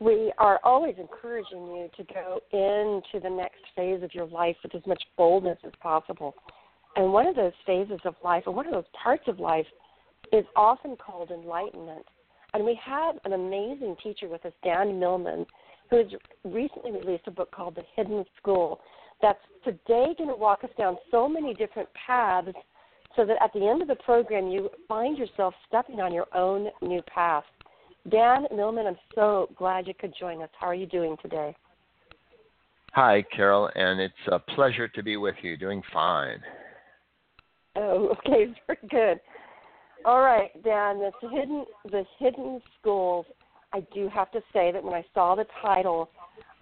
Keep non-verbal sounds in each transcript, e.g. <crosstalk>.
We are always encouraging you to go into the next phase of your life with as much boldness as possible. And one of those phases of life, or one of those parts of life, is often called enlightenment. And we have an amazing teacher with us, Dan Millman, who has recently released a book called The Hidden School. That's today going to walk us down so many different paths so that at the end of the program you find yourself stepping on your own new path. Dan Millman, I'm so glad you could join us. How are you doing today? Hi, Carol, and it's a pleasure to be with you. Doing fine. Oh, <laughs> okay, very good. All right, Dan, the hidden the hidden schools. I do have to say that when I saw the title,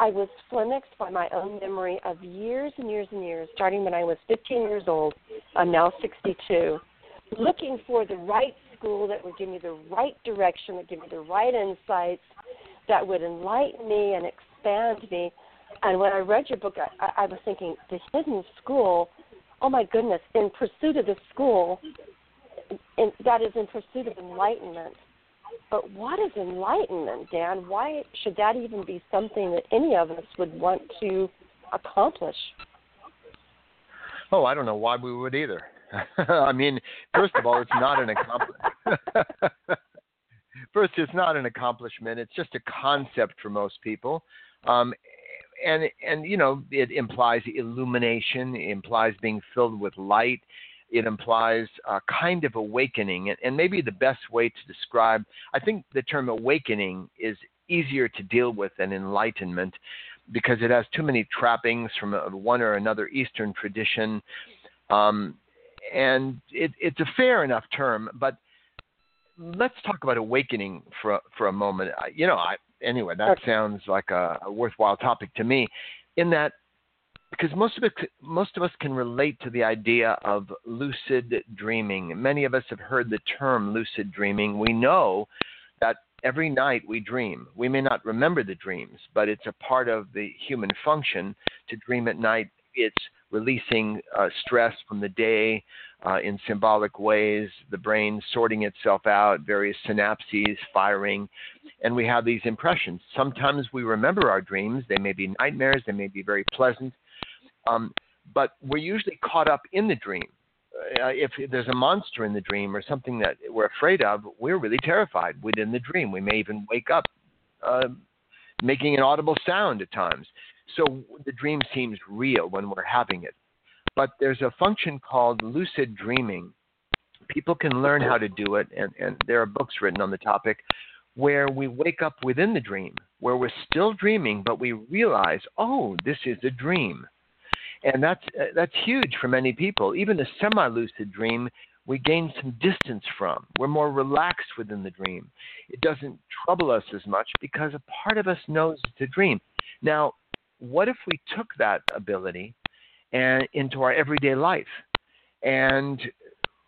I was flummoxed by my own memory of years and years and years, starting when I was 15 years old. I'm now 62, looking for the right school that would give me the right direction, that give me the right insights, that would enlighten me and expand me. And when I read your book, I, I was thinking, the hidden school. Oh my goodness! In pursuit of the school, in, that is in pursuit of enlightenment. But what is enlightenment, Dan? Why should that even be something that any of us would want to accomplish? Oh, I don't know why we would either. <laughs> I mean, first of all, it's not an accomplishment. <laughs> first, it's not an accomplishment. It's just a concept for most people. Um, and and you know it implies illumination it implies being filled with light it implies a kind of awakening and, maybe the best way to describe i think the term awakening is easier to deal with than enlightenment because it has too many trappings from one or another eastern tradition um, and it, it's a fair enough term but let's talk about awakening for for a moment you know i anyway, that sounds like a, a worthwhile topic to me. In that, because most of it, most of us can relate to the idea of lucid dreaming. Many of us have heard the term lucid dreaming. We know that every night we dream. We may not remember the dreams, but it's a part of the human function to dream at night. It's releasing uh, stress from the day uh, in symbolic ways, the brain sorting itself out, various synapses firing, and we have these impressions. Sometimes we remember our dreams. They may be nightmares, they may be very pleasant, um, but we're usually caught up in the dream. Uh, if there's a monster in the dream or something that we're afraid of, we're really terrified within the dream. We may even wake up uh, making an audible sound at times. So the dream seems real when we're having it. But there's a function called lucid dreaming. People can learn how to do it, and, and there are books written on the topic where we wake up within the dream, where we're still dreaming, but we realize, oh, this is a dream. And that's, uh, that's huge for many people. Even a semi lucid dream, we gain some distance from. We're more relaxed within the dream. It doesn't trouble us as much because a part of us knows it's a dream. Now, what if we took that ability and into our everyday life? And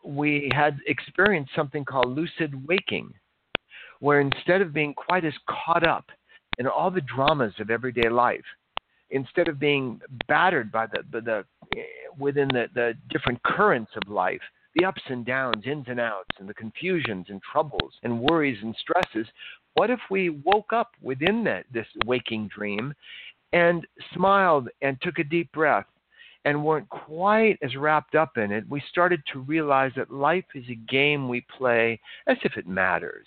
we had experienced something called lucid waking where instead of being quite as caught up in all the dramas of everyday life instead of being battered by the, the, the within the, the different currents of life the ups and downs ins and outs and the confusions and troubles and worries and stresses what if we woke up within that this waking dream and smiled and took a deep breath and weren't quite as wrapped up in it, we started to realize that life is a game we play as if it matters.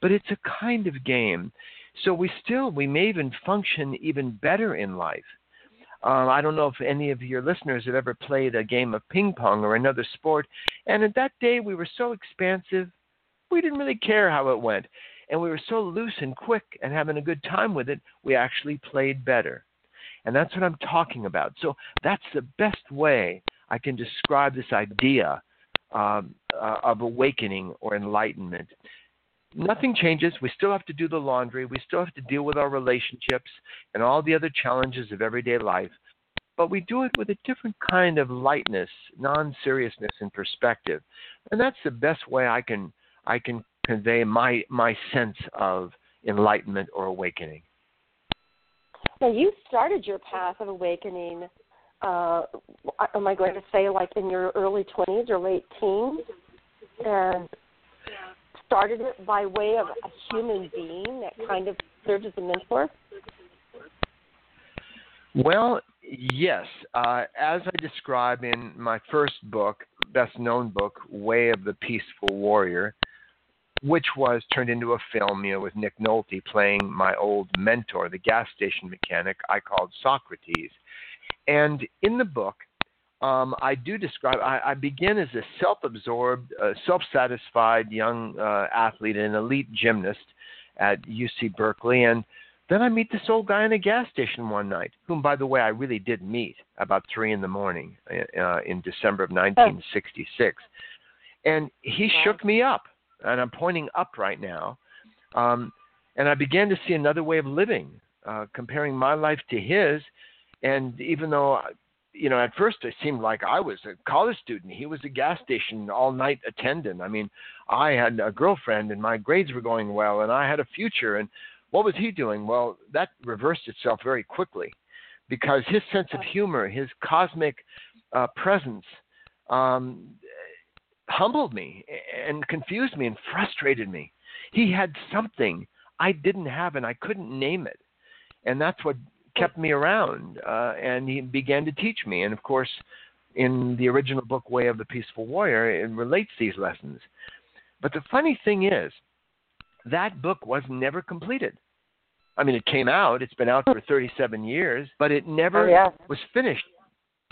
But it's a kind of game. So we still, we may even function even better in life. Um, I don't know if any of your listeners have ever played a game of ping pong or another sport. And at that day, we were so expansive, we didn't really care how it went. And we were so loose and quick and having a good time with it, we actually played better. And that's what I'm talking about. So that's the best way I can describe this idea um, uh, of awakening or enlightenment. Nothing changes. We still have to do the laundry. We still have to deal with our relationships and all the other challenges of everyday life. But we do it with a different kind of lightness, non-seriousness, and perspective. And that's the best way I can I can convey my my sense of enlightenment or awakening. Now, you started your path of awakening. Uh, am I going to say like in your early twenties or late teens, and started it by way of a human being that kind of served as a mentor? Well, yes. Uh, as I describe in my first book, best known book, Way of the Peaceful Warrior, which was turned into a film, you know, with Nick Nolte playing my old mentor, the gas station mechanic I called Socrates. And in the book, um, I do describe. I, I begin as a self-absorbed, uh, self-satisfied young uh, athlete and elite gymnast at UC Berkeley, and then I meet this old guy in a gas station one night, whom, by the way, I really did meet about three in the morning uh, in December of 1966, and he shook me up and I'm pointing up right now. Um, and I began to see another way of living, uh, comparing my life to his. And even though, you know, at first it seemed like I was a college student, he was a gas station all night attendant. I mean, I had a girlfriend and my grades were going well and I had a future. And what was he doing? Well, that reversed itself very quickly because his sense of humor, his cosmic uh, presence, um, humbled me and confused me and frustrated me. He had something I didn't have and I couldn't name it. And that's what kept me around. Uh, and he began to teach me. And of course, in the original book, Way of the Peaceful Warrior, it relates these lessons. But the funny thing is, that book was never completed. I mean, it came out, it's been out for 37 years, but it never oh, yeah. was finished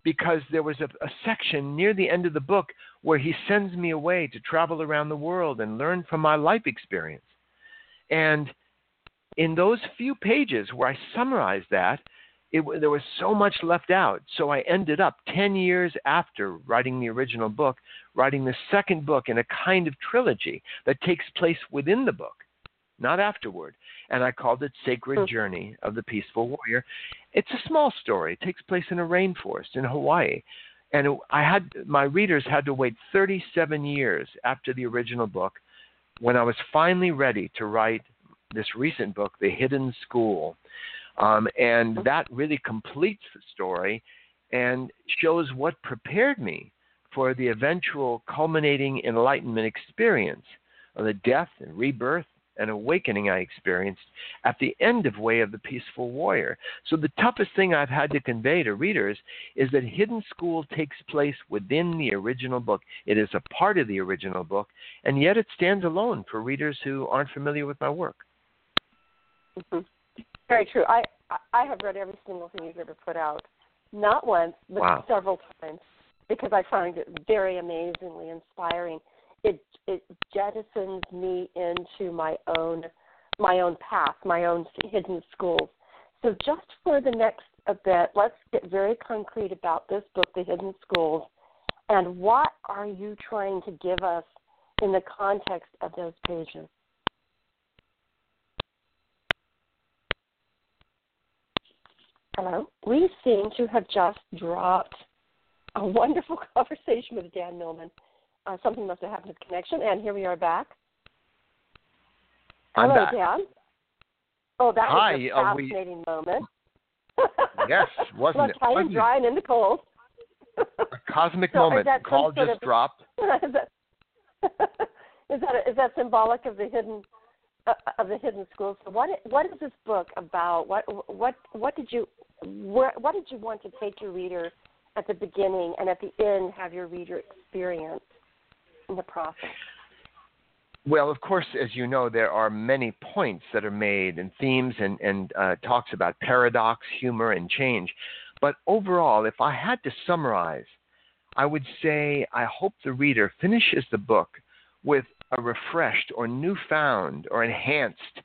because there was a, a, section near the end of the book where he sends me away to travel around the world and learn from my life experience. And in those few pages where I summarized that, it, there was so much left out. So I ended up 10 years after writing the original book, writing the second book in a kind of trilogy that takes place within the book not afterward. And I called it Sacred hmm. Journey of the Peaceful Warrior. It's a small story. It takes place in a rainforest in Hawaii. And I had my readers had to wait 37 years after the original book when I was finally ready to write this recent book, The Hidden School. Um, and hmm. that really completes the story and shows what prepared me for the eventual culminating enlightenment experience of the death and rebirth and awakening I experienced at the end of Way of the Peaceful Warrior. So, the toughest thing I've had to convey to readers is that Hidden School takes place within the original book. It is a part of the original book, and yet it stands alone for readers who aren't familiar with my work. Mm-hmm. Very true. I I have read every single thing you've ever put out, not once, but wow. several times, because I find it very amazingly inspiring it it jettisons me into my own my own path, my own hidden schools. So just for the next a bit, let's get very concrete about this book, The Hidden Schools, and what are you trying to give us in the context of those pages? Hello. We seem to have just dropped a wonderful <laughs> conversation with Dan Millman uh, something must have happened to the connection, and here we are back. I'm Hello, back. Dan. Oh, that Hi, was a uh, we- fascinating moment. Yes, <laughs> wasn't Look, it? Am Wasn't it? drying in the cold. A cosmic <laughs> So moment. The call just of- dropped. <laughs> is that is that is that symbolic of the hidden uh, of the hidden schools? So what what is this book about? What what what did you where, what did you want to take your reader at the beginning and at the end have your reader experience in the process? Well, of course, as you know, there are many points that are made and themes and, and uh, talks about paradox, humor, and change. But overall, if I had to summarize, I would say I hope the reader finishes the book with a refreshed or newfound or enhanced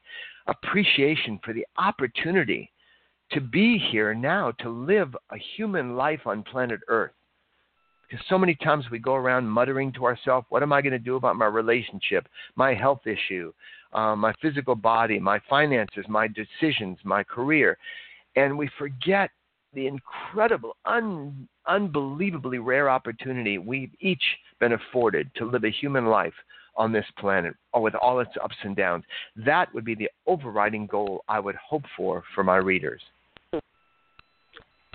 appreciation for the opportunity to be here now, to live a human life on planet Earth. Because so many times we go around muttering to ourselves, What am I going to do about my relationship, my health issue, um, my physical body, my finances, my decisions, my career? And we forget the incredible, un, unbelievably rare opportunity we've each been afforded to live a human life on this planet with all its ups and downs. That would be the overriding goal I would hope for for my readers.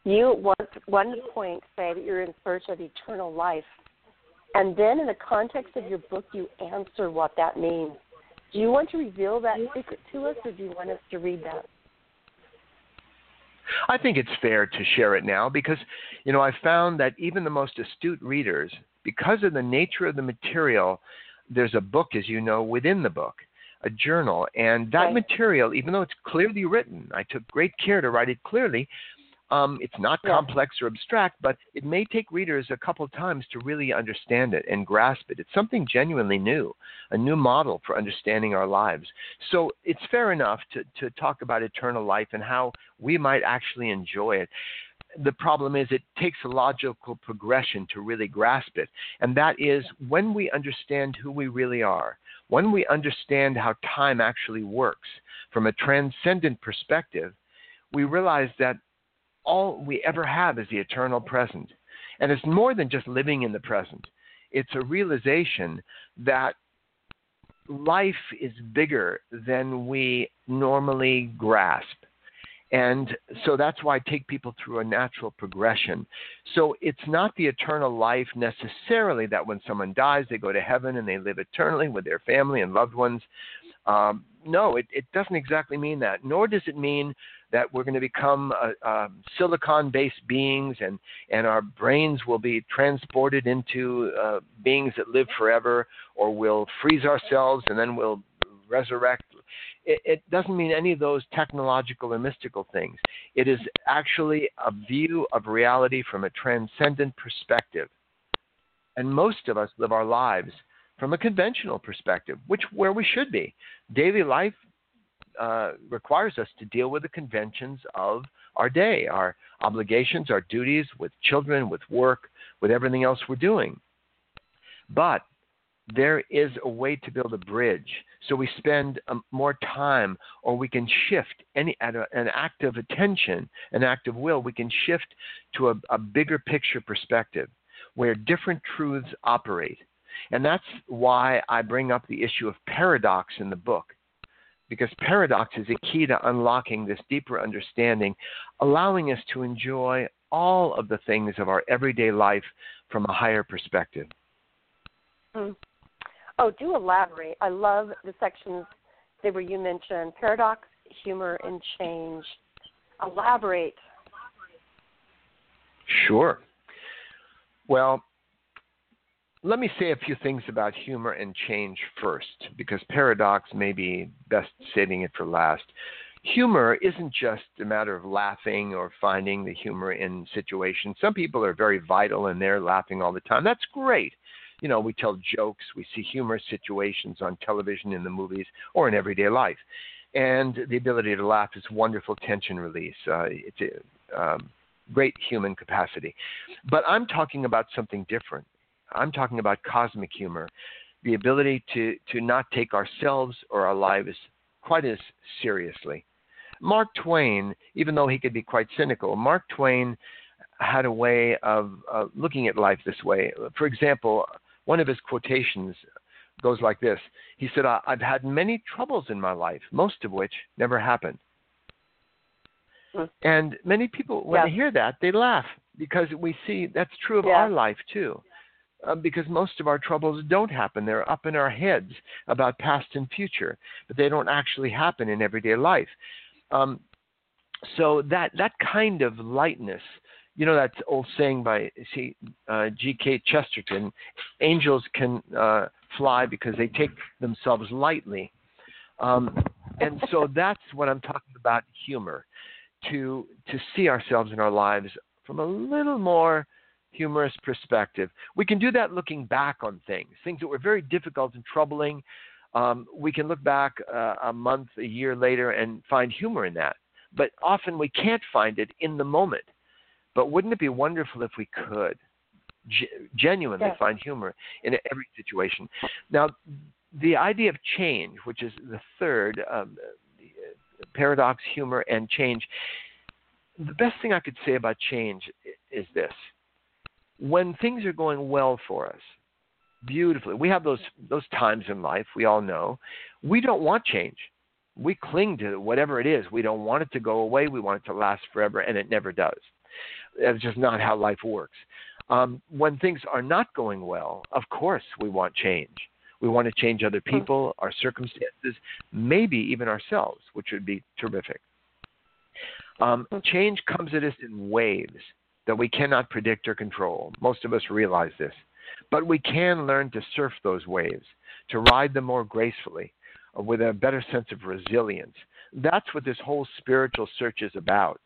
You want one point say that you're in search of eternal life, and then in the context of your book, you answer what that means. Do you want to reveal that secret to us, or do you want us to read that? I think it's fair to share it now because, you know, I found that even the most astute readers, because of the nature of the material, there's a book, as you know, within the book, a journal. And that right. material, even though it's clearly written, I took great care to write it clearly, um, it's not yeah. complex or abstract, but it may take readers a couple times to really understand it and grasp it. It's something genuinely new, a new model for understanding our lives. So it's fair enough to, to talk about eternal life and how we might actually enjoy it. The problem is, it takes a logical progression to really grasp it. And that is when we understand who we really are, when we understand how time actually works from a transcendent perspective, we realize that all we ever have is the eternal present. And it's more than just living in the present, it's a realization that life is bigger than we normally grasp. And so that's why I take people through a natural progression. So it's not the eternal life necessarily that when someone dies, they go to heaven and they live eternally with their family and loved ones. Um, no, it, it doesn't exactly mean that. Nor does it mean that we're going to become uh, uh, silicon-based beings, and and our brains will be transported into uh, beings that live forever, or we'll freeze ourselves and then we'll resurrect. It, it doesn't mean any of those technological or mystical things. It is actually a view of reality from a transcendent perspective, and most of us live our lives from a conventional perspective, which where we should be. Daily life uh, requires us to deal with the conventions of our day, our obligations, our duties with children, with work, with everything else we're doing. But there is a way to build a bridge. So we spend um, more time, or we can shift any a, an act of attention, an act of will. We can shift to a, a bigger picture perspective where different truths operate. And that's why I bring up the issue of paradox in the book because paradox is a key to unlocking this deeper understanding, allowing us to enjoy all of the things of our everyday life from a higher perspective. Mm. Oh, do elaborate. I love the sections where you mentioned paradox, humor, and change. Elaborate. Sure. Well, let me say a few things about humor and change first, because paradox may be best saving it for last. Humor isn't just a matter of laughing or finding the humor in situations. Some people are very vital and they're laughing all the time. That's great. You know, we tell jokes, we see humorous situations on television, in the movies, or in everyday life. And the ability to laugh is wonderful tension release. Uh, it's a um, great human capacity. But I'm talking about something different I'm talking about cosmic humor, the ability to, to not take ourselves or our lives quite as seriously. Mark Twain, even though he could be quite cynical, Mark Twain had a way of uh, looking at life this way. For example, one of his quotations goes like this He said, I've had many troubles in my life, most of which never happened. Hmm. And many people, when yeah. they hear that, they laugh because we see that's true of yeah. our life too uh, because most of our troubles don't happen. They're up in our heads about past and future, but they don't actually happen in everyday life. Um, so that that kind of lightness you know that old saying by see uh, G.K. Chesterton, angels can uh, fly because they take themselves lightly, um, and so that's what I'm talking about humor, to to see ourselves in our lives from a little more humorous perspective. We can do that looking back on things, things that were very difficult and troubling. Um, we can look back uh, a month, a year later, and find humor in that. But often we can't find it in the moment. But wouldn't it be wonderful if we could g- genuinely Yes. find humor in every situation? Now, the idea of change, which is the third um, the, uh, paradox, humor, and change. The best thing I could say about change is this: when things are going well for us, beautifully, we have those those times in life. We all know we don't want change. We cling to whatever it is. We don't want it to go away. We want it to last forever, and it never does. That's just not how life works. Um, when things are not going well, of course we want change. We want to change other people, our circumstances, maybe even ourselves, which would be terrific. Um, change comes at us in waves that we cannot predict or control. Most of us realize this. But we can learn to surf those waves, to ride them more gracefully, uh, with a better sense of resilience. That's what this whole spiritual search is about.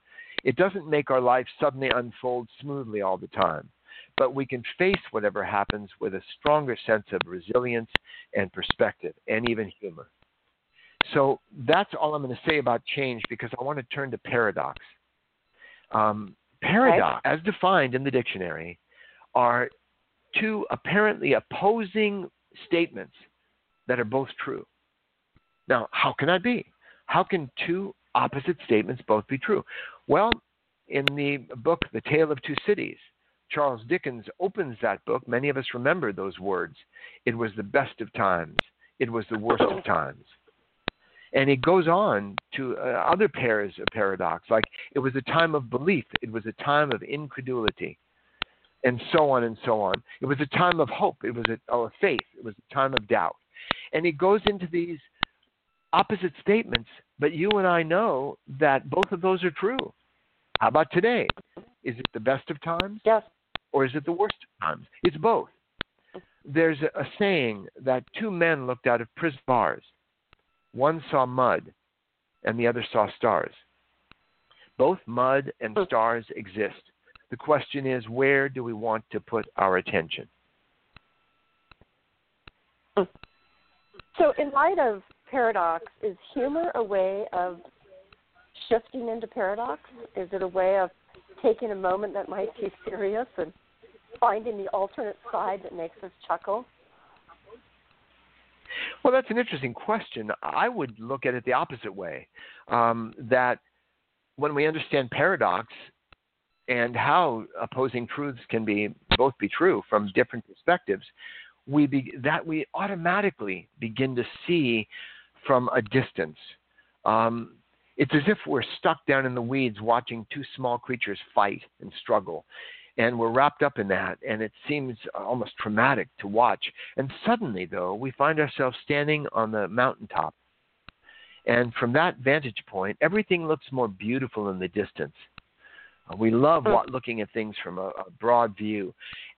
It doesn't make our life suddenly unfold smoothly all the time, but we can face whatever happens with a stronger sense of resilience and perspective and even humor. So that's all I'm going to say about change because I want to turn to paradox. Um, paradox, as defined in the dictionary, are two apparently opposing statements that are both true. Now, how can that be? How can two opposite statements both be true? Well, in the book The Tale of Two Cities, Charles Dickens opens that book. Many of us remember those words. It was the best of times, it was the worst of <laughs> times. And it goes on to uh, other pairs of paradox, like it was a time of belief, it was a time of incredulity, and so on and so on. It was a time of hope, it was a, of faith, it was a time of doubt. And it goes into these opposite statements, but you and I know that both of those are true. How about today? Is it the best of times? Yes. Or is it the worst of times? It's both. There's a, a saying that two men looked out of prison bars. One saw mud, and the other saw stars. Both mud and hmm. stars exist. The question is, where do we want to put our attention? Hmm. So, in light of paradox, is humor a way of shifting into paradox? Is it a way of taking a moment that might be serious and finding the alternate side that makes us chuckle? Well, that's an interesting question. I would look at it the opposite way um, that when we understand paradox and how opposing truths can be both be true from different perspectives, we be, that we automatically begin to see from a distance. Um, it's as if we're stuck down in the weeds watching two small creatures fight and struggle. And we're wrapped up in that, and it seems almost traumatic to watch. And suddenly, though, we find ourselves standing on the mountaintop. And from that vantage point, everything looks more beautiful in the distance. Uh, We love wa- looking at things from a, a broad view.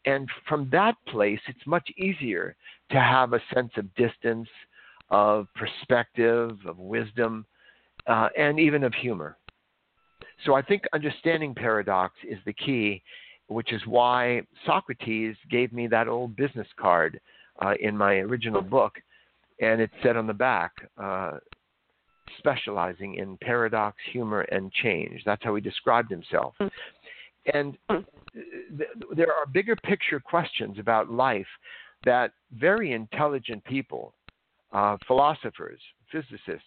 And from that place, it's much easier to have a sense of distance, of perspective, of wisdom, uh, and even of humor. So I think understanding paradox is the key, which is why Socrates gave me that old business card uh, in my original book, and it said on the back, uh, specializing in paradox, humor, and change. That's how he described himself. And th- there are bigger picture questions about life that very intelligent people, uh, philosophers, physicists,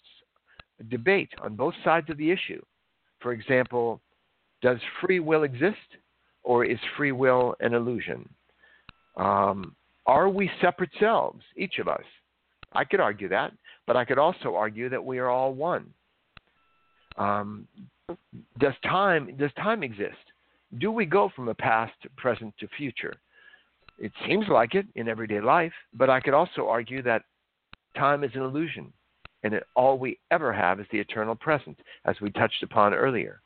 debate on both sides of the issue. For example, does free will exist or is free will an illusion? Um, are we separate selves, each of us? I could argue that, but I could also argue that we are all one. Um, does time does time exist? Do we go from a past to present to future? It seems like it in everyday life, but I could also argue that time is an illusion, and that all we ever have is the eternal present, as we touched upon earlier.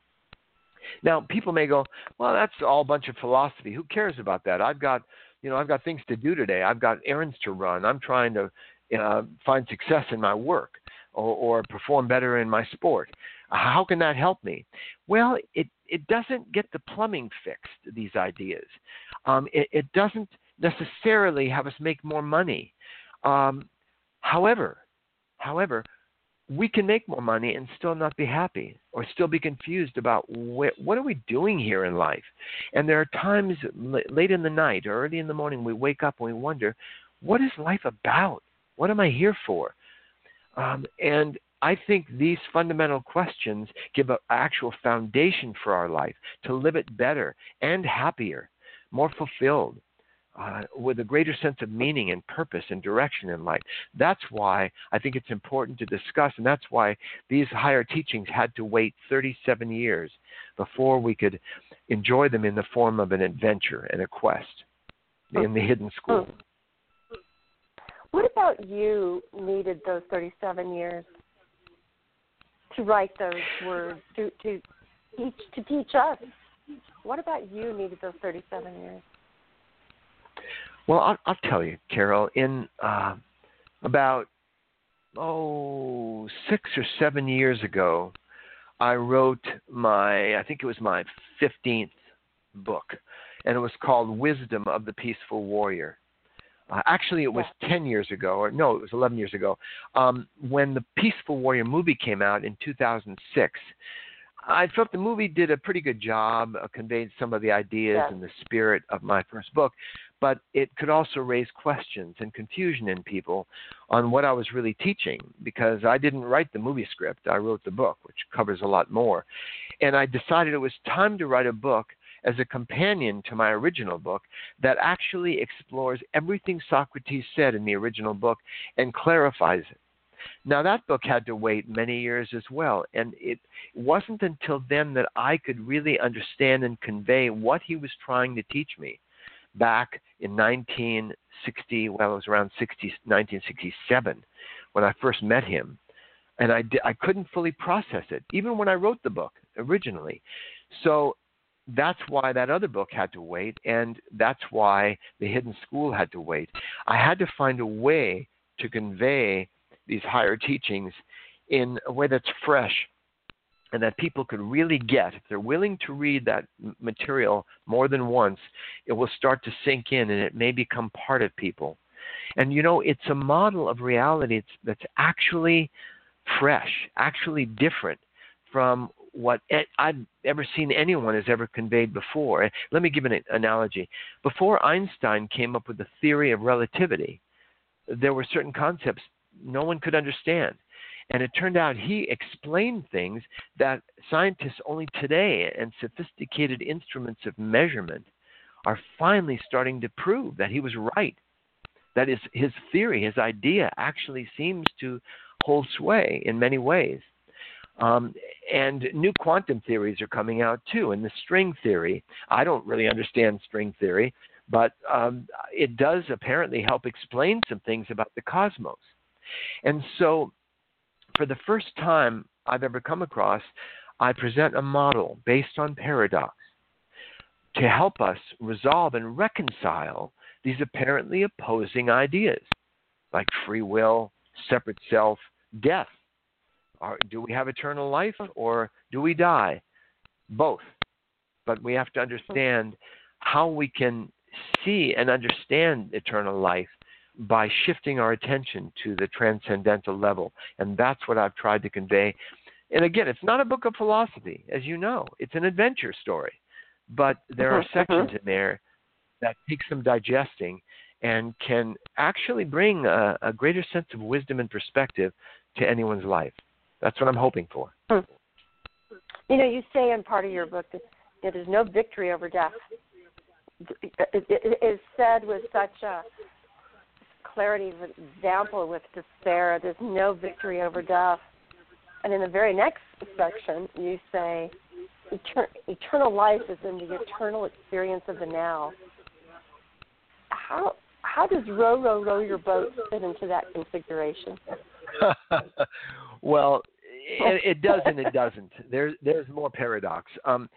Now, people may go, well, that's all a bunch of philosophy. Who cares about that? I've got, you know, I've got things to do today. I've got errands to run. I'm trying to uh, find success in my work or, or perform better in my sport. How can that help me? Well, it it doesn't get the plumbing fixed. These ideas, um, it, it doesn't necessarily have us make more money. Um, however, however, we can make more money and still not be happy or still be confused about wh- what are we doing here in life. And there are times late in the night or early in the morning we wake up and we wonder, what is life about? What am I here for? Um, and I think these fundamental questions give an actual foundation for our life to live it better and happier, more fulfilled, uh, with a greater sense of meaning and purpose and direction in life. That's why I think it's important to discuss, and that's why these higher teachings had to wait 37 years before we could enjoy them in the form of an adventure and a quest in the hidden school. What about you needed those 37 years to write those words, to, to, teach, to teach us? What about you needed those 37 years? Well, I'll, I'll tell you, Carol. In uh, about oh six or seven years ago, I wrote my I think it was my fifteenth book, and it was called Wisdom of the Peaceful Warrior. Uh, actually, it was 10 years ago, or no, it was 11 years ago, um, when the Peaceful Warrior movie came out in 2006. I felt the movie did a pretty good job, uh, conveyed some of the ideas yeah. and the spirit of my first book but it could also raise questions and confusion in people on what I was really teaching because I didn't write the movie script. I wrote the book, which covers a lot more. And I decided it was time to write a book as a companion to my original book that actually explores everything Socrates said in the original book and clarifies it. Now, that book had to wait many years as well, and it wasn't until then that I could really understand and convey what he was trying to teach me back in 1960, well, it was around 60, 1967 when I first met him. And I, I couldn't fully process it, even when I wrote the book originally. So that's why that other book had to wait, and that's why The Hidden School had to wait. I had to find a way to convey these higher teachings in a way that's fresh and that people could really get if they're willing to read that material more than once it will start to sink in and it may become part of people and you know it's a model of reality that's actually fresh actually different from what I've ever seen anyone has ever conveyed before. Let me give an analogy. Before Einstein came up with the theory of relativity, there were certain concepts no one could understand. And it turned out he explained things that scientists only today and sophisticated instruments of measurement are finally starting to prove that he was right. That is, his theory, his idea actually seems to hold sway in many ways. Um, and new quantum theories are coming out too. And the string theory, I don't really understand string theory, but um, it does apparently help explain some things about the cosmos. And so for the first time I've ever come across, I present a model based on paradox to help us resolve and reconcile these apparently opposing ideas like free will, separate self, death. Are, do we have eternal life or do we die? Both. But we have to understand how we can see and understand eternal life by shifting our attention to the transcendental level. And that's what I've tried to convey. And again, it's not a book of philosophy, as you know, it's an adventure story. But there are mm-hmm, sections mm-hmm. in there that take some digesting and can actually bring a, a, greater sense of wisdom and perspective to anyone's life. That's what I'm hoping for. Hmm. You know, you say in part of your book that, that there's no victory over death. It is said with such a clarity of example with despair. There's no victory over death. And in the very next section, you say, eternal life is in the eternal experience of the now. How how does row row row your boat fit into that configuration? <laughs> well, in, it does and it doesn't. There's there's more paradox. Um,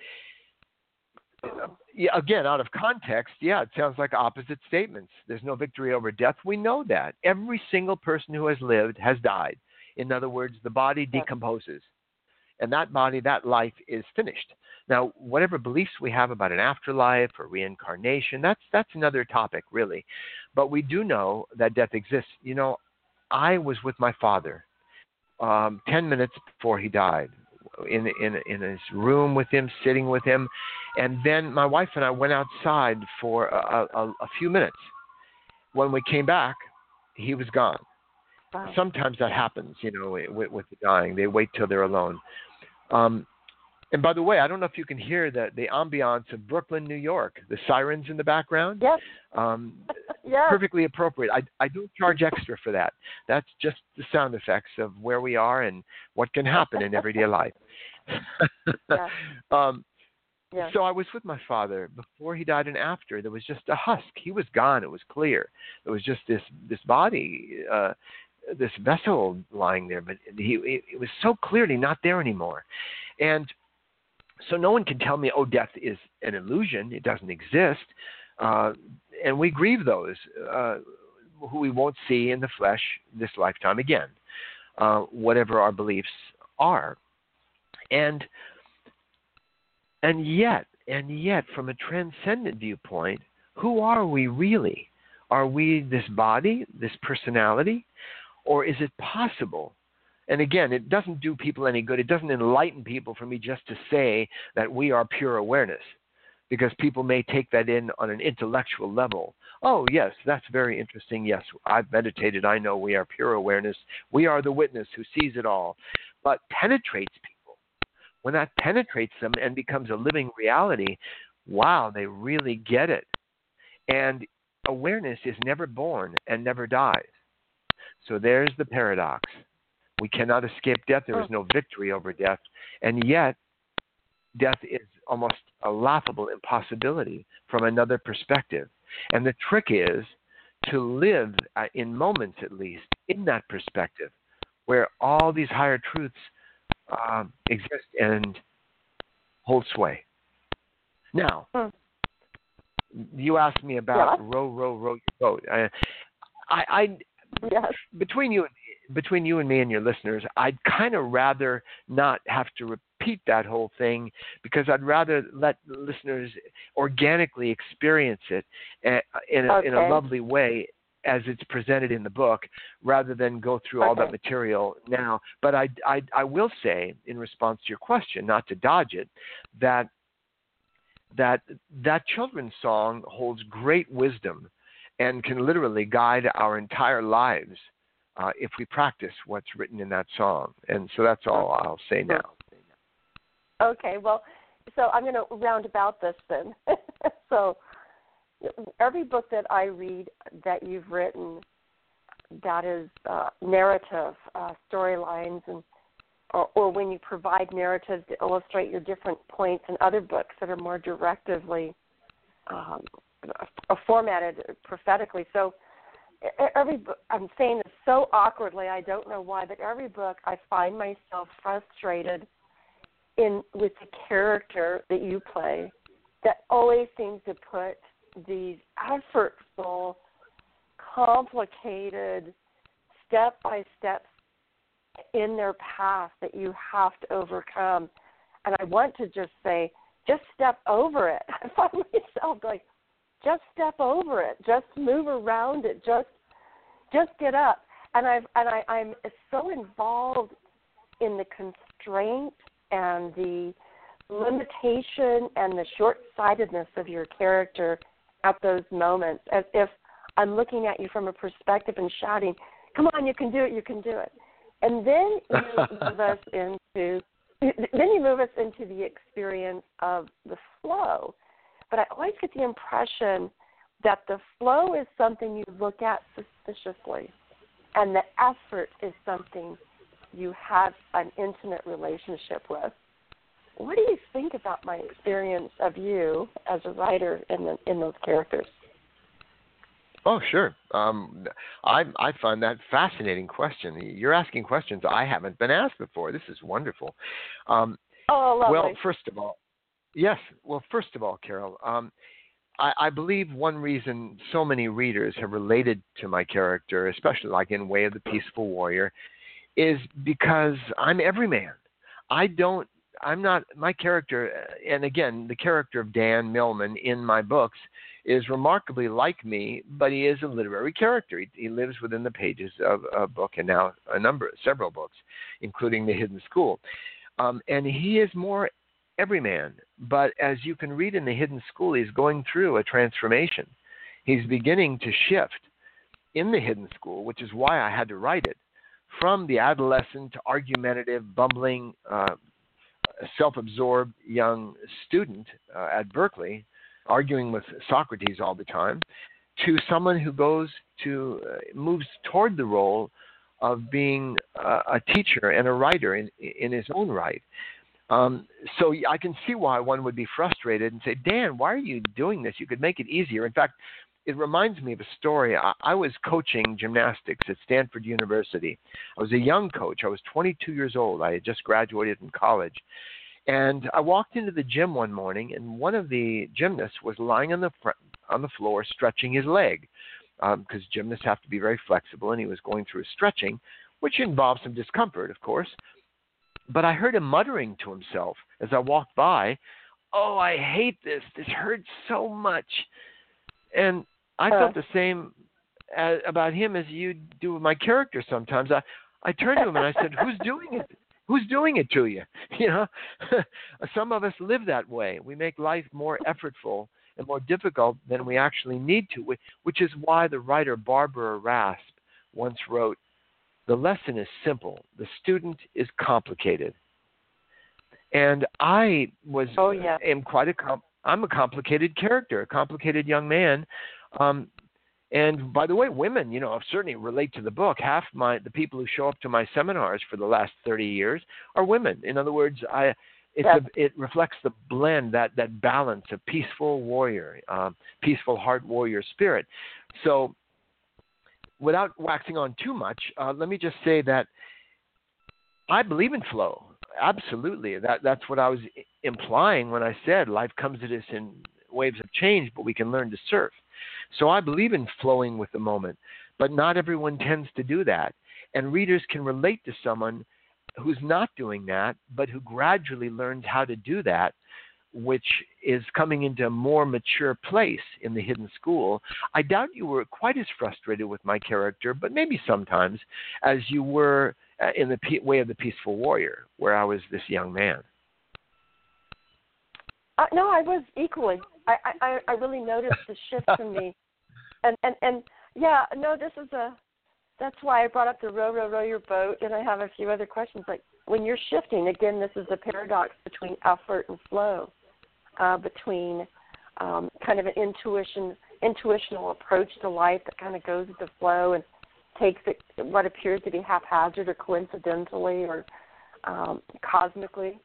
yeah, again, out of context, yeah, it sounds like opposite statements. There's no victory over death. We know that. Every single person who has lived has died. In other words, the body decomposes. And that body, that life is finished. Now, whatever beliefs we have about an afterlife or reincarnation, that's that's another topic, really. But we do know that death exists. You know, I was with my father um, ten minutes before he died, in in in his room with him, sitting with him, and then my wife and I went outside for a, a, a few minutes. When we came back, he was gone. Wow. Sometimes that happens, you know, with, with the dying. They wait till they're alone. Um, and by the way, I don't know if you can hear the the ambiance of Brooklyn, New York, the sirens in the background. Yes. Um, <laughs> yes. Perfectly appropriate. I I don't charge extra for that. That's just the sound effects of where we are and what can happen in everyday <laughs> life. Yeah. <laughs> um, Yeah. so I was with my father before he died and after. There was just a husk. He was gone. It was clear. It was just this this body, uh, this vessel lying there, but he it, it was so clearly not there anymore. And so no one can tell me, oh, death is an illusion. It doesn't exist. Uh, and we grieve those uh, who we won't see in the flesh this lifetime again, uh, whatever our beliefs are. And and yet, and yet, from a transcendent viewpoint, who are we really? Are we this body, this personality, or is it possible? And again, it doesn't do people any good. It doesn't enlighten people for me just to say that we are pure awareness, because people may take that in on an intellectual level. Oh, yes, that's very interesting. Yes, I've meditated. I know we are pure awareness. We are the witness who sees it all. But penetrates people. When that penetrates them and becomes a living reality, wow, they really get it. And awareness is never born and never dies. So there's the paradox. We cannot escape death. There is no victory over death. And yet, death is almost a laughable impossibility from another perspective. And the trick is to live, uh, in moments at least, in that perspective where all these higher truths um, exist and hold sway. Now, Hmm. you asked me about Yeah. row, row, row your boat. I, I, I Yes. between you between you and me and your listeners, I'd kind of rather not have to repeat that whole thing because I'd rather let listeners organically experience it eh, in a, in a lovely way as it's presented in the book rather than go through all that material now. But I, I, I will say, in response to your question, not to dodge it, that that that children's song holds great wisdom and can literally guide our entire lives uh, if we practice what's written in that song. And so that's all I'll say now. Okay, well, so I'm going to round about this then. <laughs> so, every book that I read that you've written that is uh, narrative, uh, storylines, and or, or when you provide narratives to illustrate your different points in other books that are more directively um, formatted prophetically. So, every I'm saying this so awkwardly, I don't know why, but every book I find myself frustrated in with the character that you play that always seems to put these effortful, complicated, step by step in their path that you have to overcome. And I want to just say, just step over it. <laughs> I find myself like, just step over it. Just move around it. Just just get up. And I've and I, I'm so involved in the constraint and the limitation and the short sightedness of your character at those moments as if I'm looking at you from a perspective and shouting, Come on, you can do it, you can do it. And then you move <laughs> us into then you move us into the experience of the flow. But I always get the impression that the flow is something you look at suspiciously and the effort is something you have an intimate relationship with. What do you think about my experience of you as a writer in the, in those characters? Oh, sure. Um, I I find that fascinating question. You're asking questions I haven't been asked before. This is wonderful. Um, oh, lovely. Well, first of all, yes. Well, first of all, Carol, um, I, I believe one reason so many readers have related to my character, especially like in Way of the Peaceful Warrior, is because I'm every man. I don't. I'm not my character, and again, the character of Dan Millman in my books is remarkably like me, but he is a literary character. He, he lives within the pages of a book, and now a number, several books, including The Hidden School. Um, and he is more everyman. But as you can read in The Hidden School, he's going through a transformation. He's beginning to shift in The Hidden School, which is why I had to write it, from the adolescent, argumentative, bumbling, uh, self absorbed young student uh, at Berkeley, arguing with Socrates all the time, to someone who goes to, uh, moves toward the role of being a teacher and a writer in, in his own right. Um, so I can see why one would be frustrated and say, Dan, why are you doing this? You could make it easier. In fact, it reminds me of a story. I, I was coaching gymnastics at Stanford University. I was a young coach. I was 22 years old. I had just graduated from college. And I walked into the gym one morning, and one of the gymnasts was lying on the front, on the floor stretching his leg, because um, gymnasts have to be very flexible, and he was going through a stretching, which involves some discomfort, of course. But I heard him muttering to himself as I walked by, "Oh, I hate this. This hurts so much." And I felt the same as, about him as you do with my character sometimes. I I turned to him and I said, "Who's <laughs> doing it? Who's doing it to you?" <laughs> You know, <laughs> some of us live that way. We make life more effortful and more difficult than we actually need to, which is why the writer Barbara Rasp once wrote, the lesson is simple. The student is complicated. And I was oh, yeah. am quite a com- I'm a complicated character, a complicated young man. Um, and by the way, women, you know, certainly relate to the book. Half my the people who show up to my seminars for the last 30 years are women. In other words, I it's a, it reflects the blend that that balance of peaceful warrior, um, peaceful heart warrior spirit. So without waxing on too much, uh, let me just say that I believe in flow. Absolutely. That that's what I was implying when I said life comes at us in waves of change, but we can learn to surf. So I believe in flowing with the moment, but not everyone tends to do that. And readers can relate to someone who's not doing that, but who gradually learns how to do that which is coming into a more mature place in the hidden school, I doubt you were quite as frustrated with my character, but maybe sometimes, as you were uh, in the way of the peaceful warrior, where I was this young man. Uh, no, I was equally. I, I I really noticed the shift in me, <laughs> and and and yeah, no, this is a. That's why I brought up the row row row your boat, and I have a few other questions. Like when you're shifting, again, this is a paradox between effort and flow uh, between um, kind of an intuition, intuitional approach to life that kind of goes with the flow and takes it, what appears to be haphazard or coincidentally or um, cosmically,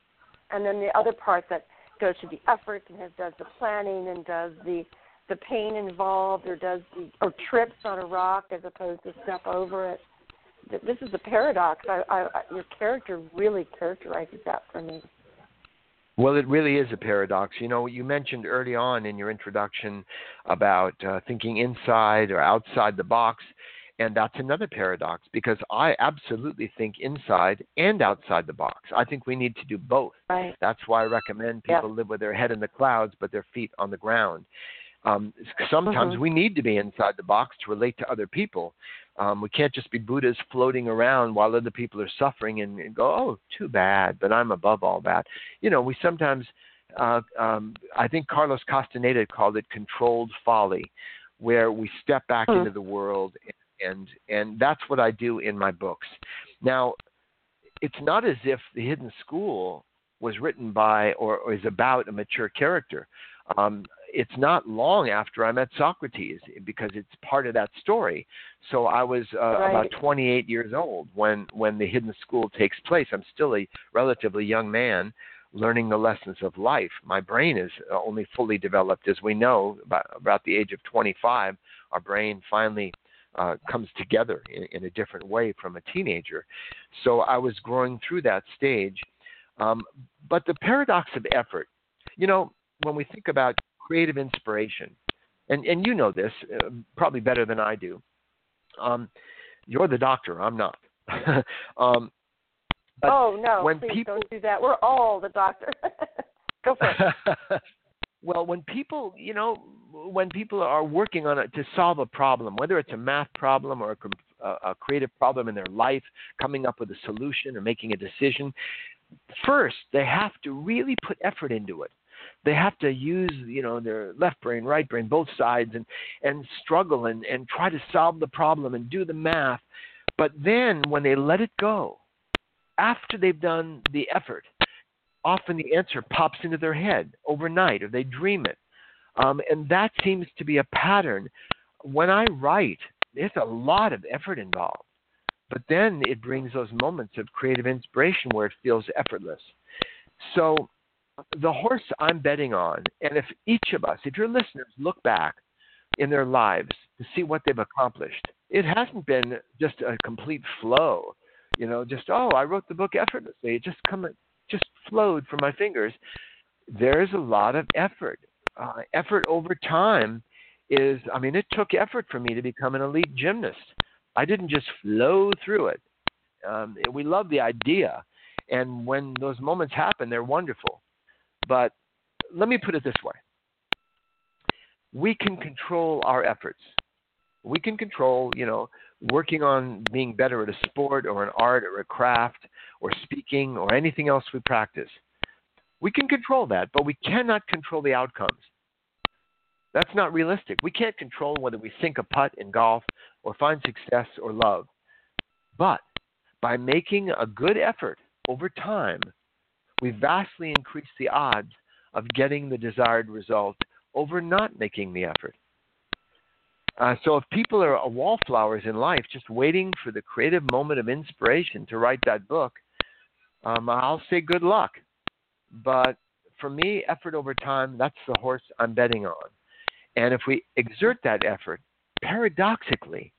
and then the other part that goes through the effort and has, does the planning and does the the pain involved or does the or trips on a rock as opposed to step over it. This is a paradox. I, I, your character really characterizes that for me. Well, it really is a paradox. You know, you mentioned early on in your introduction about uh, thinking inside or outside the box, and that's another paradox because I absolutely think inside and outside the box. I think we need to do both. Right. That's why I recommend people yeah. live with their head in the clouds but their feet on the ground. Um, sometimes mm-hmm. we need to be inside the box to relate to other people. Um, we can't just be Buddhas floating around while other people are suffering and, and go, oh, too bad, but I'm above all that. You know, we sometimes, uh, um, I think Carlos Castaneda called it controlled folly, where we step back mm-hmm. into the world, and, and and that's what I do in my books. Now, it's not as if the Hidden School was written by or, or is about a mature character. Um, it's not long after I met Socrates because it's part of that story. So I was uh, right. about 28 years old when when the hidden school takes place. I'm still a relatively young man learning the lessons of life. My brain is only fully developed, as we know, about, about the age of 25. Our brain finally uh, comes together in, in, a different way from a teenager. So I was growing through that stage. Um, but the paradox of effort, you know, when we think about creative inspiration, and, and you know this uh, probably better than I do. Um, you're the doctor, I'm not. <laughs> um, oh no! When please people... don't do that. We're all the doctor. <laughs> Go for it. <laughs> well, when people, you know, when people are working on it to solve a problem, whether it's a math problem or a, a creative problem in their life, coming up with a solution or making a decision, first they have to really put effort into it they have to use you know their left brain right brain both sides and and struggle and and try to solve the problem and do the math. But then when they let it go after they've done the effort often the answer pops into their head overnight or they dream it. Um, and that seems to be a pattern. When i write there's a lot of effort involved. But then it brings those moments of creative inspiration where it feels effortless. So the horse I'm betting on, and if each of us, if your listeners look back in their lives to see what they've accomplished, it hasn't been just a complete flow. You know, just oh, I wrote the book effortlessly. It just come, just flowed from my fingers. There's a lot of effort. Uh, effort over time is, I mean, it took effort for me to become an elite gymnast. I didn't just flow through it. Um, we love the idea, and when those moments happen, they're wonderful. But let me put it this way we can control our efforts. We can control, you know, working on being better at a sport or an art or a craft or speaking or anything else we practice. We can control that, but we cannot control the outcomes. That's not realistic. We can't control whether we sink a putt in golf or find success or love. But by making a good effort over time, we vastly increase the odds of getting the desired result over not making the effort. Uh, so if people are wallflowers in life, just waiting for the creative moment of inspiration to write that book, um, I'll say good luck. But for me, effort over time, that's the horse I'm betting on. And if we exert that effort, paradoxically,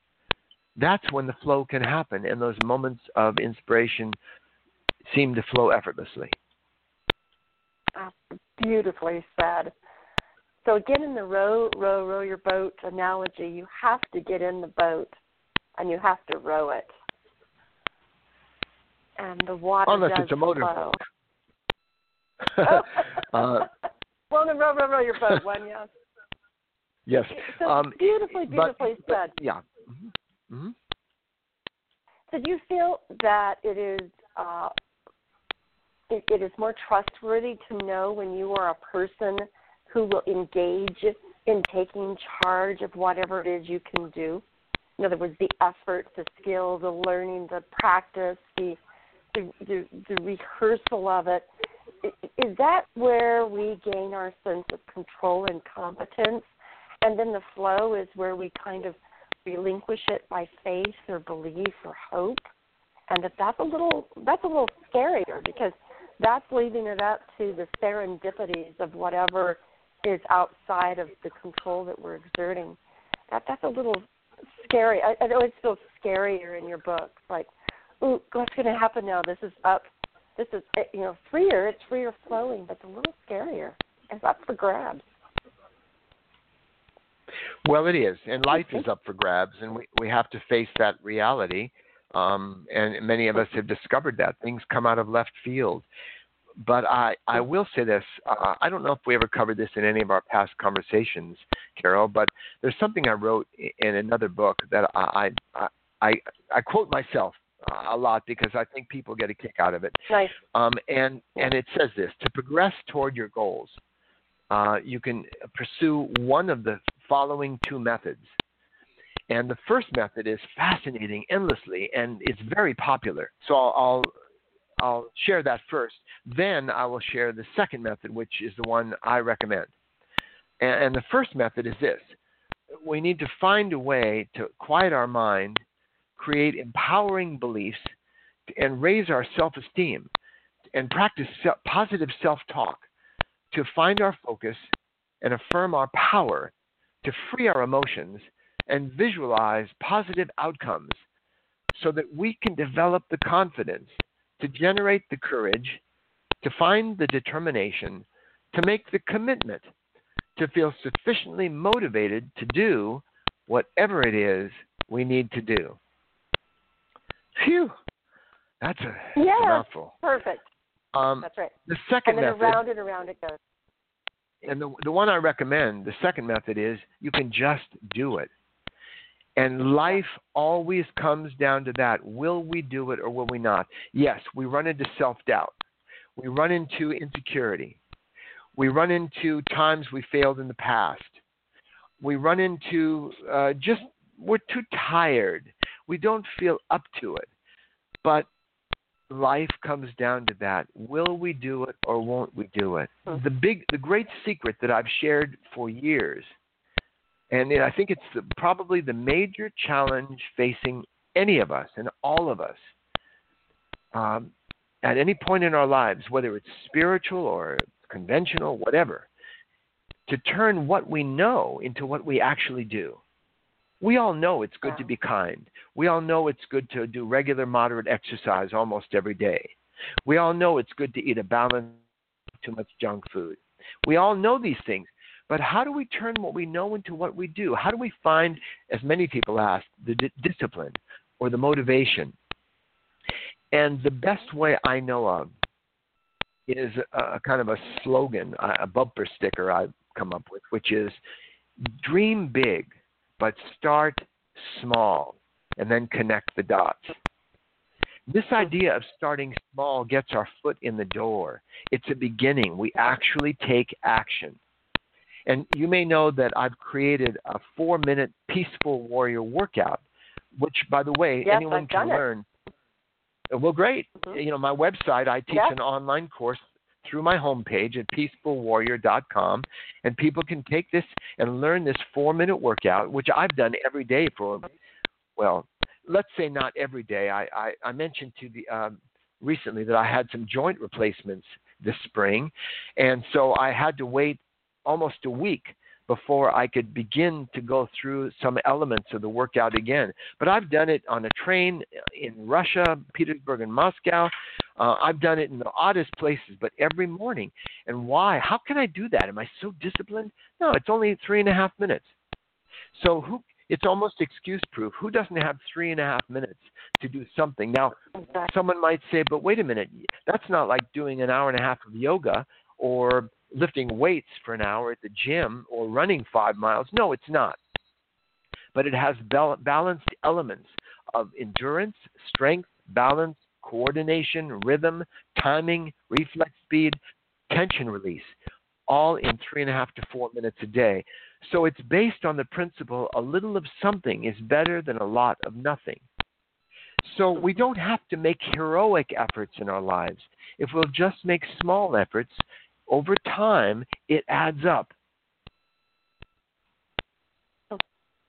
that's when the flow can happen and those moments of inspiration seem to flow effortlessly beautifully said. So again, in the row, row, row your boat analogy, you have to get in the boat and you have to row it, and the water unless does it's a motor flow. boat. <laughs> uh, well, then row, row, row your boat. One, yes. Yes. So um, beautifully, beautifully but, said. But, yeah. Mm-hmm. Mm-hmm. So do you feel that it is uh, it, it is more trustworthy to know when you are a person who will engage in taking charge of whatever it is you can do. In other words, the effort, the skill, the learning, the practice, the the, the, the rehearsal of it. Is that where we gain our sense of control and competence? And then the flow is where we kind of relinquish it by faith or belief or hope. And that that's a little that's a little scarier because that's leaving it up to the serendipities of whatever is outside of the control that we're exerting. That that's a little scary. I, I always feel scarier in your books. Like, ooh, what's going to happen now? This is up. This is eh, you know freer. It's freer flowing, but it's a little scarier. It's up for grabs. Well, it is, and life is up for grabs, and we we have to face that reality. Um, and many of us have discovered that things come out of left field. But I, I will say this. Uh, I don't know if we ever covered this in any of our past conversations, Carol, but there's something I wrote in another book that I, I, I, I quote myself a lot because I think people get a kick out of it. Nice. Um, and and it says this: to progress toward your goals, uh, you can pursue one of the following two methods. And the first method is fascinating endlessly, and it's very popular. So I'll, I'll, I'll share that first. Then I will share the second method, which is the one I recommend. And, and the first method is this: we need to find a way to quiet our mind, create empowering beliefs, and raise our self-esteem. and practice positive self talk to find our focus and affirm our power to free our emotions and visualize positive outcomes so that we can develop the confidence to generate the courage, to find the determination, to make the commitment, to feel sufficiently motivated to do whatever it is we need to do. Phew, that's a, yeah, mouthful. Perfect. Um, that's right. The second and then method, around and around it goes. And the the one I recommend, the second method is you can just do it. And life always comes down to that. Will we do it or will we not? Yes, we run into self doubt. We run into insecurity. We run into times we failed in the past. We run into uh, just, we're too tired. We don't feel up to it. But life comes down to that. Will we do it or won't we do it? Hmm. The big, the great secret that I've shared for years and I think it's the, probably the major challenge facing any of us and all of us um, at any point in our lives, whether it's spiritual or conventional, whatever, to turn what we know into what we actually do. We all know it's good to be kind. We all know it's good to do regular moderate exercise almost every day. We all know it's good to eat a balanced, too much junk food. We all know these things. But how do we turn what we know into what we do? How do we find, as many people ask, the d- discipline or the motivation? And the best way I know of is a, a kind of a slogan, a bumper sticker I've come up with, which is dream big, but start small, and then connect the dots. This idea of starting small gets our foot in the door. It's a beginning. We actually take action. And you may know that I've created a four minute peaceful warrior workout, which, by the way, yes, anyone I've can learn. Well, great. Mm-hmm. You know, my website, I teach yep. an online course through my homepage at peacefulwarrior.com, and people can take this and learn this four minute workout, which I've done every day for, well, let's say not every day. I, I, I mentioned to the um, recently that I had some joint replacements this spring, and so I had to wait almost a week before I could begin to go through some elements of the workout again. But I've done it on a train in Russia, Petersburg, and Moscow. Uh, I've done it in the oddest places, but every morning. And why? How can I do that? Am I so disciplined? No, it's only three and a half minutes. So who? It's almost excuse proof. Who doesn't have three and a half minutes to do something? Now, someone might say, but wait a minute, that's not like doing an hour and a half of yoga or lifting weights for an hour at the gym or running five miles. No, it's not. But it has balanced elements of endurance, strength, balance, coordination, rhythm, timing, reflex speed, tension release, all in three and a half to four minutes a day. So it's based on the principle a little of something is better than a lot of nothing. So we don't have to make heroic efforts in our lives. If we'll just make small efforts, over time, it adds up.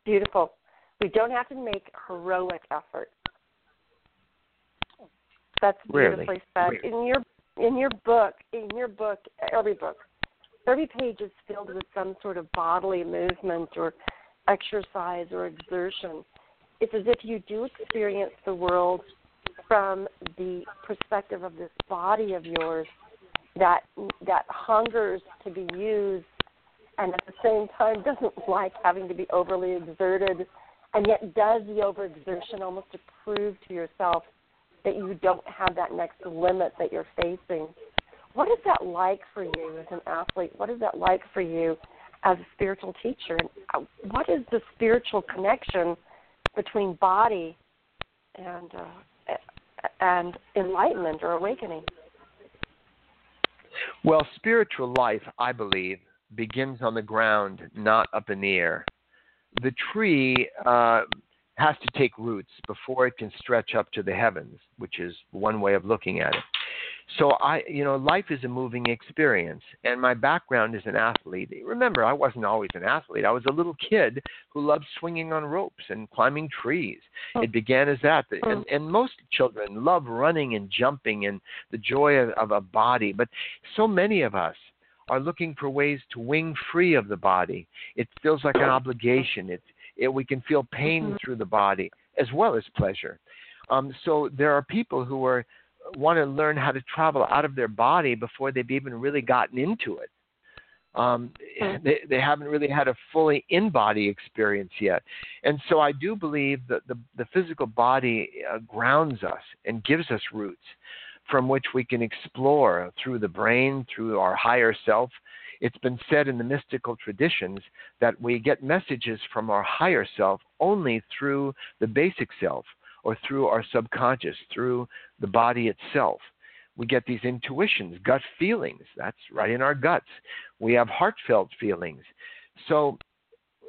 Beautiful. We don't have to make heroic efforts. That's beautifully Rarely. said. Rarely. In your in your book, in your book, every book, every page is filled with some sort of bodily movement or exercise or exertion. It's as if you do experience the world from the perspective of this body of yours that that hungers to be used and at the same time doesn't like having to be overly exerted and yet does the overexertion almost to prove to yourself that you don't have that next limit that you're facing. What is that like for you as an athlete? What is that like for you as a spiritual teacher? Uh, what is the spiritual connection between body and uh, and enlightenment or awakening? Well, spiritual life, I believe, begins on the ground, not up in the air. The tree uh, has to take roots before it can stretch up to the heavens, which is one way of looking at it. So I, you know, life is a moving experience, and my background is an athlete. Remember, I wasn't always an athlete. I was a little kid who loved swinging on ropes and climbing trees. Oh. It began as that, oh. and and most children love running and jumping and the joy of, of a body. But so many of us are looking for ways to wing free of the body. It feels like an obligation. It, it we can feel pain mm-hmm. through the body as well as pleasure. Um, so there are people who are want to learn how to travel out of their body before they've even really gotten into it. Um, hmm. they, they haven't really had a fully in body experience yet. And so I do believe that the, the physical body uh, grounds us and gives us roots from which we can explore through the brain, through our higher self. It's been said in the mystical traditions that we get messages from our higher self only through the basic self or through our subconscious, through the body itself. We get these intuitions, gut feelings. That's right in our guts. We have heartfelt feelings. So,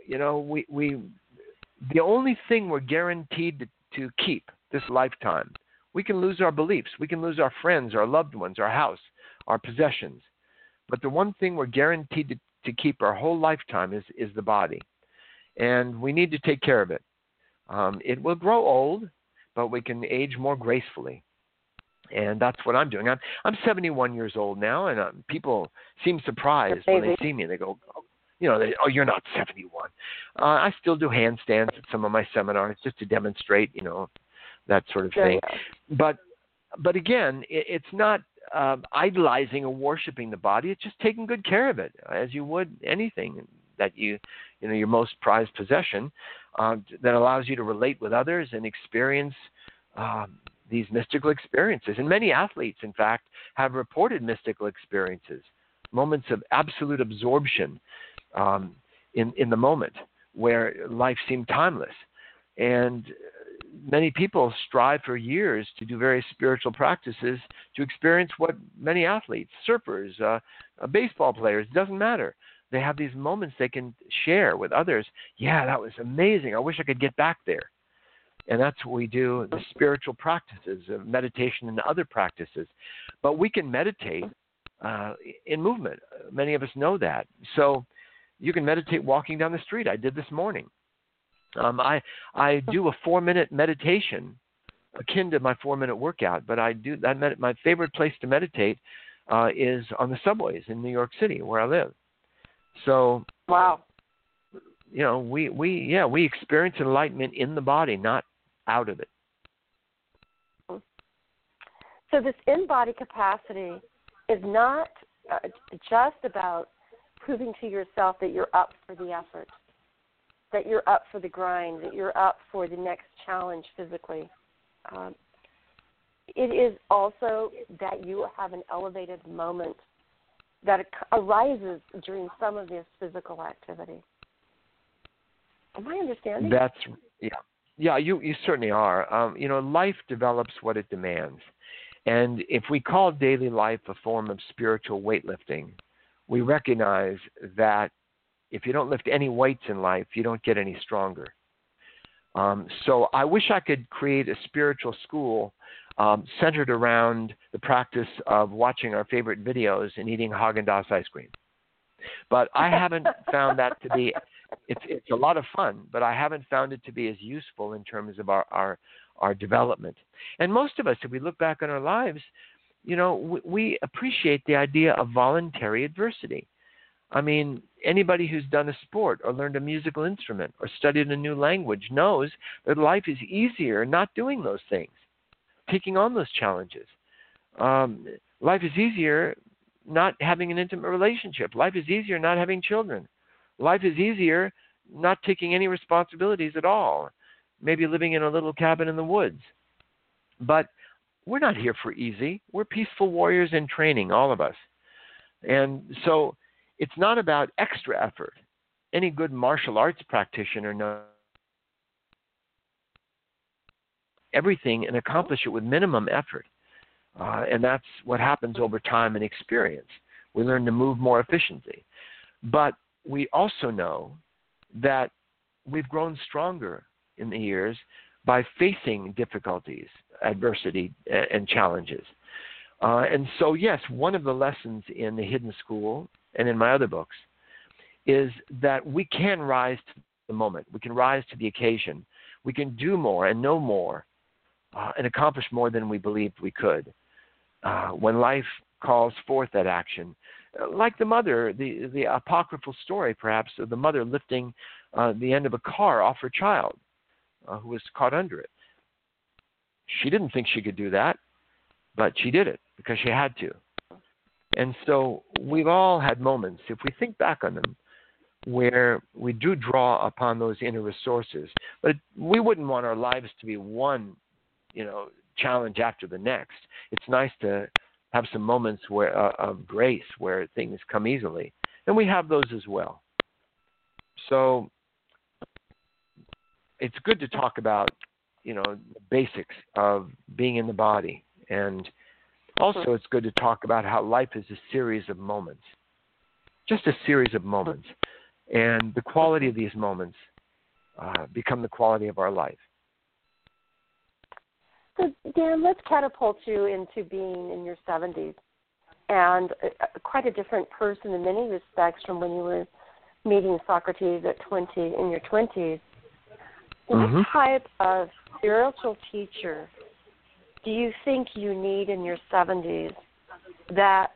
you know, we, we the only thing we're guaranteed to, to keep this lifetime, we can lose our beliefs, we can lose our friends, our loved ones, our house, our possessions. But the one thing we're guaranteed to, to keep our whole lifetime is, is the body. And we need to take care of it. Um, it will grow old, but we can age more gracefully. And that's what I'm doing. I'm I'm 71 years old now, and um, people seem surprised when they see me. They go, oh, you know, they, oh, you're not 71. Uh, I still do handstands at some of my seminars just to demonstrate, you know, that sort of thing. But but again, it, it's not uh, idolizing or worshiping the body. It's just taking good care of it, as you would anything that you, you know, your most prized possession uh, that allows you to relate with others and experience uh, these mystical experiences. And many athletes, in fact, have reported mystical experiences, moments of absolute absorption um, in, in the moment where life seemed timeless. And many people strive for years to do various spiritual practices to experience what many athletes, surfers, uh, uh, baseball players, doesn't matter they have these moments they can share with others. Yeah, that was amazing. I wish I could get back there. And that's what we do the spiritual practices of meditation and other practices. But we can meditate uh, in movement. Many of us know that. So you can meditate walking down the street. I did this morning. Um, I I do a four minute meditation akin to my four minute workout, but I do that. Med- my favorite place to meditate uh, is on the subways in New York City, where I live. So wow, you know, we we yeah we experience enlightenment in the body, not out of it. So this in-body capacity is not uh, just about proving to yourself that you're up for the effort, that you're up for the grind, that you're up for the next challenge physically. Um, it is also that you have an elevated moment that arises during some of this physical activity. Am I understanding? That's yeah, yeah. You you certainly are. Um, you know, life develops what it demands, and if we call daily life a form of spiritual weightlifting, we recognize that if you don't lift any weights in life, you don't get any stronger. Um, so I wish I could create a spiritual school um, centered around the practice of watching our favorite videos and eating Haagen Dazs ice cream. But I haven't <laughs> found that to be. It's it's a lot of fun, but I haven't found it to be as useful in terms of our our our development. And most of us, if we look back on our lives, you know, we, we appreciate the idea of voluntary adversity. I mean, anybody who's done a sport or learned a musical instrument or studied a new language knows that life is easier not doing those things taking on those challenges. Um, life is easier not having an intimate relationship. Life is easier not having children. Life is easier not taking any responsibilities at all. Maybe living in a little cabin in the woods. But we're not here for easy. We're peaceful warriors in training, all of us. And so it's not about extra effort. Any good martial arts practitioner knows everything and accomplish it with minimum effort. Uh, and that's what happens over time and experience. We learn to move more efficiently. But we also know that we've grown stronger in the years by facing difficulties, adversity, and challenges. Uh, and so, yes, one of the lessons in the Hidden School and in my other books is that we can rise to the moment. We can rise to the occasion. We can do more and know more uh, and accomplish more than we believed we could. Uh, when life calls forth that action, uh, like the mother, the the apocryphal story perhaps of the mother lifting uh, the end of a car off her child uh, who was caught under it. She didn't think she could do that, but she did it because she had to. And so we've all had moments, if we think back on them, where we do draw upon those inner resources. But we wouldn't want our lives to be one, you know, challenge after the next. It's nice to have some moments where uh, of grace where things come easily, and we have those as well. So it's good to talk about, you know, the basics of being in the body, and also it's good to talk about how life is a series of moments, just a series of moments, and the quality of these moments uh, become the quality of our life. So, Dan, let's catapult you into being in your 70s and uh, quite a different person in many respects from when you were meeting Socrates at 20 in your 20s. Mm-hmm. What type of spiritual teacher do you think you need in your 70s that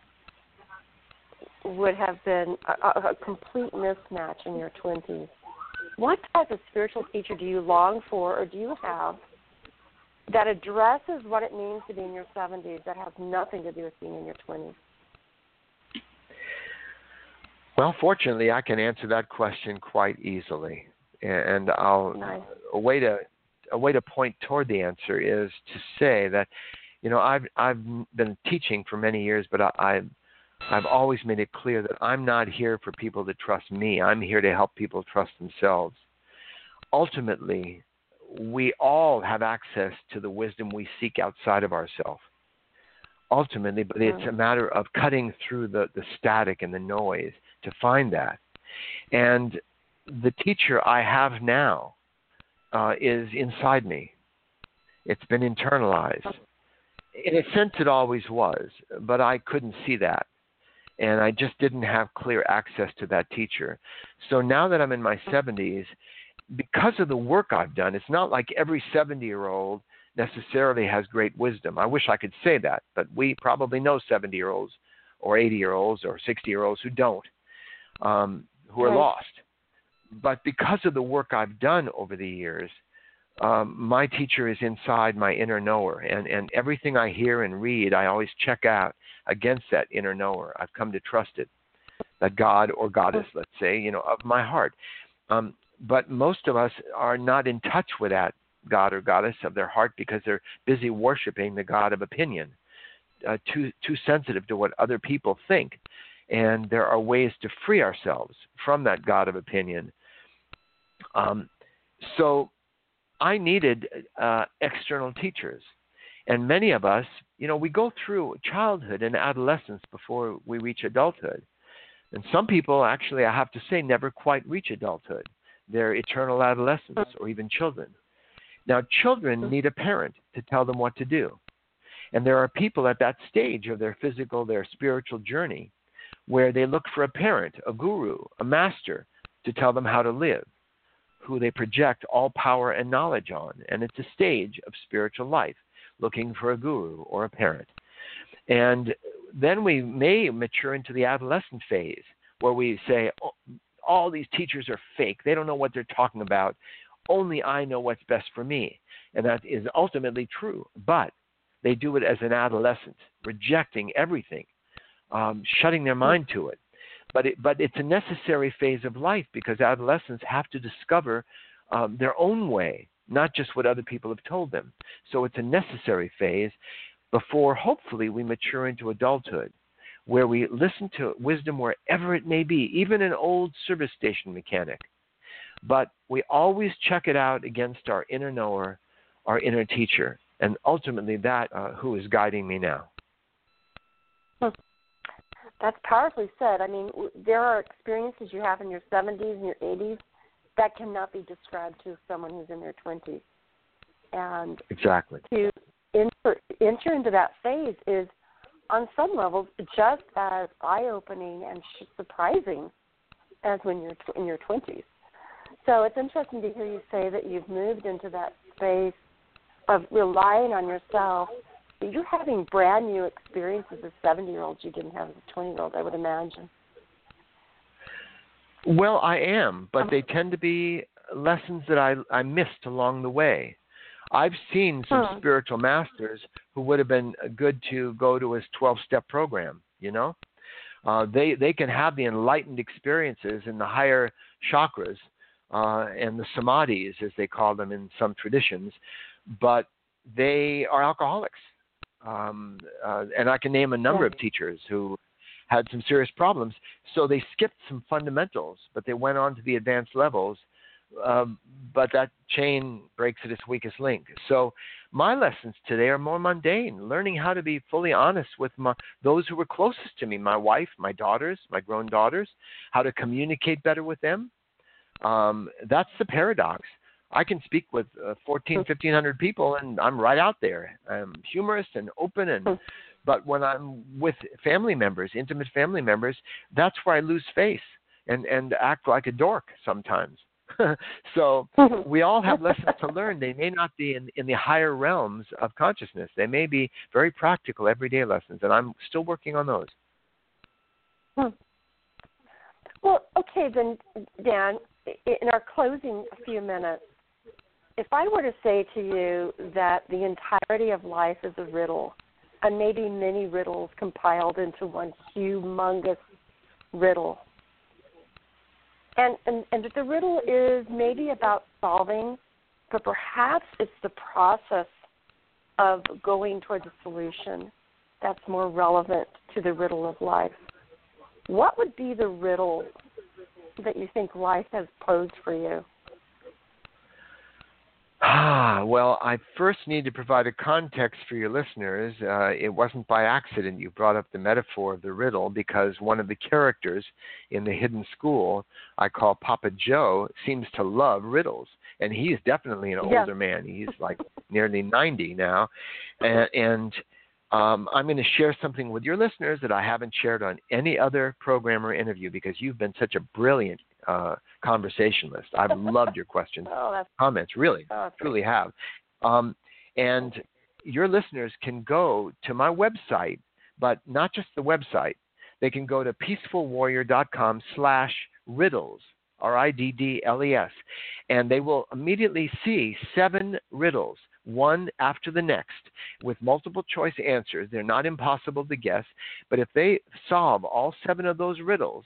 would have been a, a complete mismatch in your 20s? What type of spiritual teacher do you long for or do you have that addresses what it means to be in your 70s that has nothing to do with being in your 20s? Well, fortunately, I can answer that question quite easily, and I'll nice. a way to a way to point toward the answer is to say that, you know, I've I've been teaching for many years, but I, I've I've always made it clear that I'm not here for people to trust me. I'm here to help people trust themselves. Ultimately, we all have access to the wisdom we seek outside of ourselves. Ultimately, but it's a matter of cutting through the, the static and the noise to find that. And the teacher I have now uh, is inside me. It's been internalized. In a sense, it always was, but I couldn't see that. And I just didn't have clear access to that teacher. So now that I'm in my 70s, because of the work I've done, it's not like every 70 year old necessarily has great wisdom. I wish I could say that, but we probably know 70 year olds or 80 year olds or 60 year olds who don't, um, who are Right. lost. But because of the work I've done over the years, um, my teacher is inside my inner knower, and, and everything I hear and read, I always check out against that inner knower. I've come to trust it, that God or goddess, let's say, you know, of my heart. Um, but most of us are not in touch with that God or goddess of their heart because they're busy worshiping the God of opinion, uh, too too sensitive to what other people think. And there are ways to free ourselves from that God of opinion. Um, so I needed uh, external teachers. And many of us, you know, we go through childhood and adolescence before we reach adulthood. And some people, actually, I have to say, never quite reach adulthood. They're eternal adolescents or even children. Now, children mm-hmm. need a parent to tell them what to do. And there are people at that stage of their physical, their spiritual journey where they look for a parent, a guru, a master to tell them how to live, who they project all power and knowledge on. And it's a stage of spiritual life, looking for a guru or a parent. And then we may mature into the adolescent phase where we say, oh, all these teachers are fake. They don't know what they're talking about. Only I know what's best for me. And that is ultimately true. But they do it as an adolescent, rejecting everything, um, shutting their mind to it. But, it, but it's a necessary phase of life because adolescents have to discover um, their own way, not just what other people have told them. So it's a necessary phase before hopefully we mature into adulthood where we listen to wisdom wherever it may be, even an old service station mechanic. But we always check it out against our inner knower, our inner teacher, and ultimately that uh, who is guiding me now. That's powerfully said. I mean, there are experiences you have in your 70s and your 80s that cannot be described to someone who's in their 20s. And Exactly. to enter, enter into that phase is on some levels just as eye-opening and surprising as when you're in your 20s. So it's interesting to hear you say that you've moved into that space of relying on yourself. You're having brand new experiences as a 70 year olds you didn't have as a 20 year old, I would imagine. Well, I am, but um, they tend to be lessons that I, I missed along the way. I've seen some Hmm. spiritual masters who would have been good to go to his 12 step program, you know? Uh, they, they can have the enlightened experiences in the higher chakras uh, and the samadhis, as they call them in some traditions, but they are alcoholics. Um, uh, and I can name a number of teachers who had some serious problems. So they skipped some fundamentals, but they went on to the advanced levels. Um, but that chain breaks at its weakest link. So my lessons today are more mundane, learning how to be fully honest with my, those who were closest to me, my wife, my daughters, my grown daughters, how to communicate better with them. Um, that's the paradox. I can speak with uh, 14, 1500 people and I'm right out there. I'm humorous and open and but when I'm with family members, intimate family members, that's where I lose face and and act like a dork sometimes. <laughs> so <laughs> we all have lessons to learn. They may not be in in the higher realms of consciousness. They may be very practical everyday lessons and I'm still working on those. Hmm. Well, okay then, Dan. In our closing few minutes, if I were to say to you that the entirety of life is a riddle, and maybe many riddles compiled into one humongous riddle, and and and the riddle is maybe about solving, but perhaps it's the process of going towards a solution that's more relevant to the riddle of life. What would be the riddle that you think life has posed for you? Ah, well, I first need to provide a context for your listeners. Uh, it wasn't by accident you brought up the metaphor of the riddle because one of the characters in the hidden school I call Papa Joe seems to love riddles. And he's definitely an Yeah. older man. He's like nearly 90 now. And, and um, I'm going to share something with your listeners that I haven't shared on any other program or interview because you've been such a brilliant uh, conversationalist. I've <laughs> loved your questions Oh, comments, really, oh, truly have. Um, and your listeners can go to my website, but not just the website. They can go to peacefulwarrior.com slash riddles, R-I-D-D-L-E-S, and they will immediately see seven riddles, one after the next, with multiple choice answers. They're not impossible to guess, but if they solve all seven of those riddles,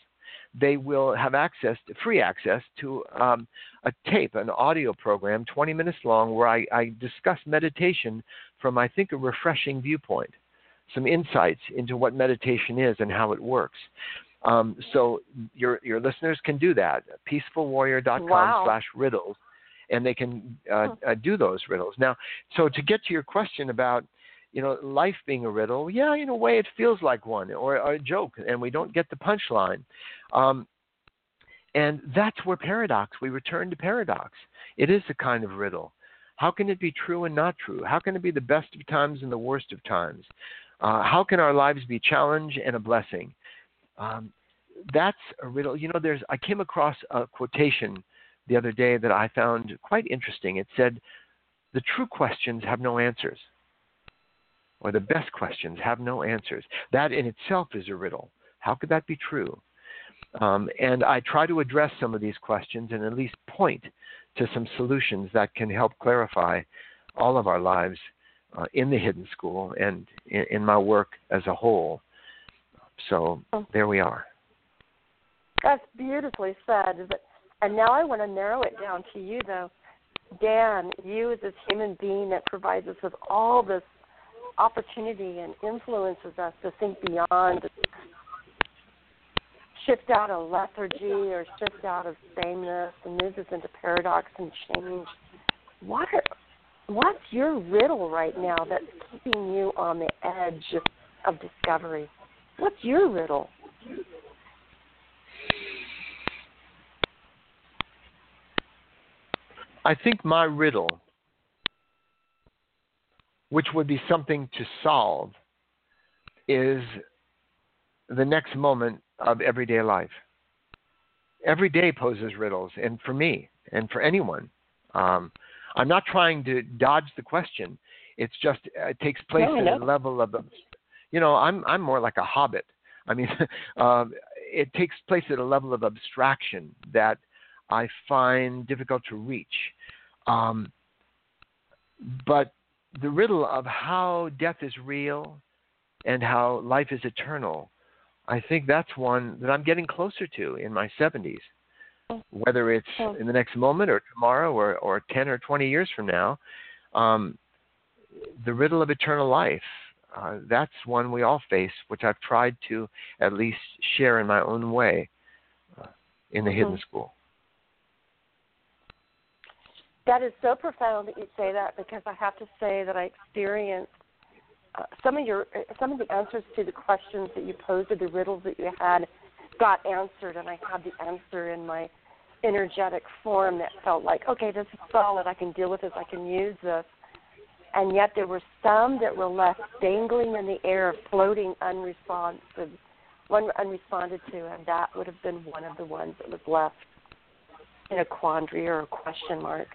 they will have access to free access to um, a tape, an audio program, 20 minutes long, where I, I discuss meditation from, I think, a refreshing viewpoint, some insights into what meditation is and how it works. Um, so your your listeners can do that. Peacefulwarrior.com Wow. slash riddles, and they can uh, uh, do those riddles. Now, so to get to your question about you know life being a riddle, yeah, in a way it feels like one or, or a joke, and we don't get the punchline. Um, and that's where paradox, we return to paradox. It is a kind of riddle. How can it be true and not true? How can it be the best of times and the worst of times? Uh, how can our lives be challenge and a blessing? Um, that's a riddle. You know, there's. I came across a quotation the other day that I found quite interesting. It said, "The true questions have no answers, or the best questions have no answers." That in itself is a riddle. How could that be true? Um, and I try to address some of these questions and at least point to some solutions that can help clarify all of our lives uh, in the hidden school and in, in my work as a whole. So there we are. That's beautifully said. But- And now I want to narrow it down to you, though. Dan, you as this human being that provides us with all this opportunity and influences us to think beyond, shift out of lethargy or shift out of sameness and moves us into paradox and change. What are, what's your riddle right now that's keeping you on the edge of discovery? What's your riddle? I think my riddle, which would be something to solve, is the next moment of everyday life. Every day poses riddles, and for me, and for anyone. Um, I'm not trying to dodge the question. It's just uh, it takes place no, at a level of, you know, I'm I'm more like a hobbit. I mean, <laughs> uh, it takes place at a level of abstraction that I find difficult to reach. Um, but the riddle of how death is real and how life is eternal, I think that's one that I'm getting closer to in my 70s. Whether it's in the next moment or tomorrow or, or 10 or 20 years from now, um, the riddle of eternal life, uh, that's one we all face, which I've tried to at least share in my own way uh, in the mm-hmm. Hidden School. That is so profound that you say that because I have to say that I experienced uh, some of your uh, some of the answers to the questions that you posed, or the riddles that you had, got answered, and I had the answer in my energetic form that felt like, okay, this is solid. I can deal with this. I can use this. And yet there were some that were left dangling in the air, floating unresponsive, one unresponded to, and that would have been one of the ones that was left in a quandary or a question mark.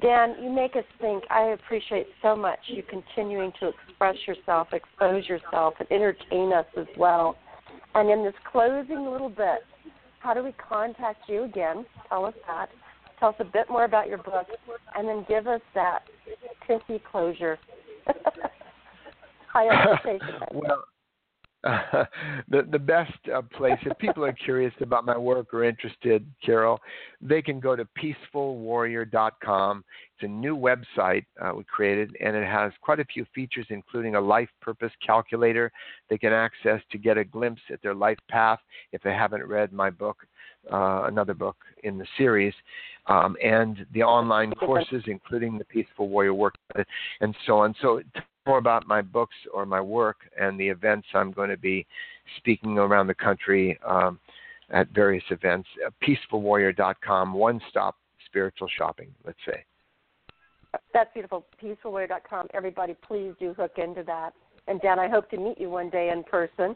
Dan, you make us think. I appreciate so much you continuing to express yourself, expose yourself, and entertain us as well. And in this closing little bit, how do we contact you again? Tell us that. Tell us a bit more about your book, and then give us that pithy closure. <laughs> High expectations. <laughs> well, <laughs> the the best uh, place if people are curious about my work or interested, Carol, they can go to peacefulwarrior.com. It's a new website uh, we created, and it has quite a few features, including a life purpose calculator they can access to get a glimpse at their life path if they haven't read my book, uh, another book in the series, um, and the online courses, including the Peaceful Warrior work, and so on. So more about my books or my work and the events I'm going to be speaking around the country um, at various events, uh, peacefulwarrior.com, one stop spiritual shopping, let's say. That's beautiful. Peacefulwarrior.com. Everybody, please do hook into that. And Dan, I hope to meet you one day in person.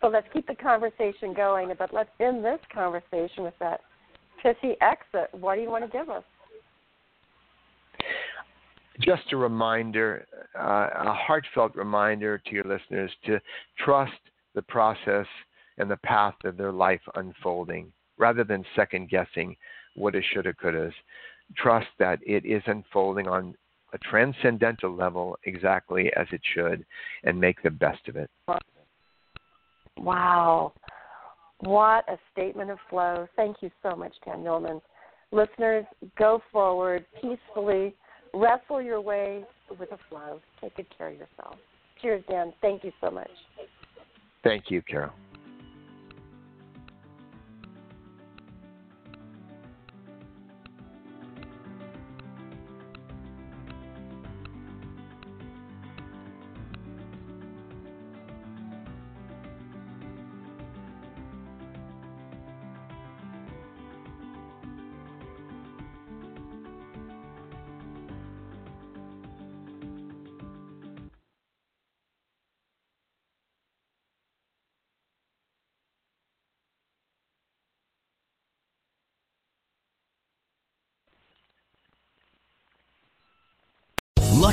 But let's keep the conversation going. But let's end this conversation with that pithy exit. What do you want to give us? Just a reminder, uh, a heartfelt reminder to your listeners to trust the process and the path of their life unfolding rather than second guessing woulda, shoulda, could couldas. Trust that it is unfolding on a transcendental level exactly as it should and make the best of it. Wow. What a statement of flow. Thank you so much, Dan Millman. Listeners, go forward peacefully wrestle your way with a flow. Take good care of yourself. Cheers, Dan. Thank you so much. Thank you, Carol.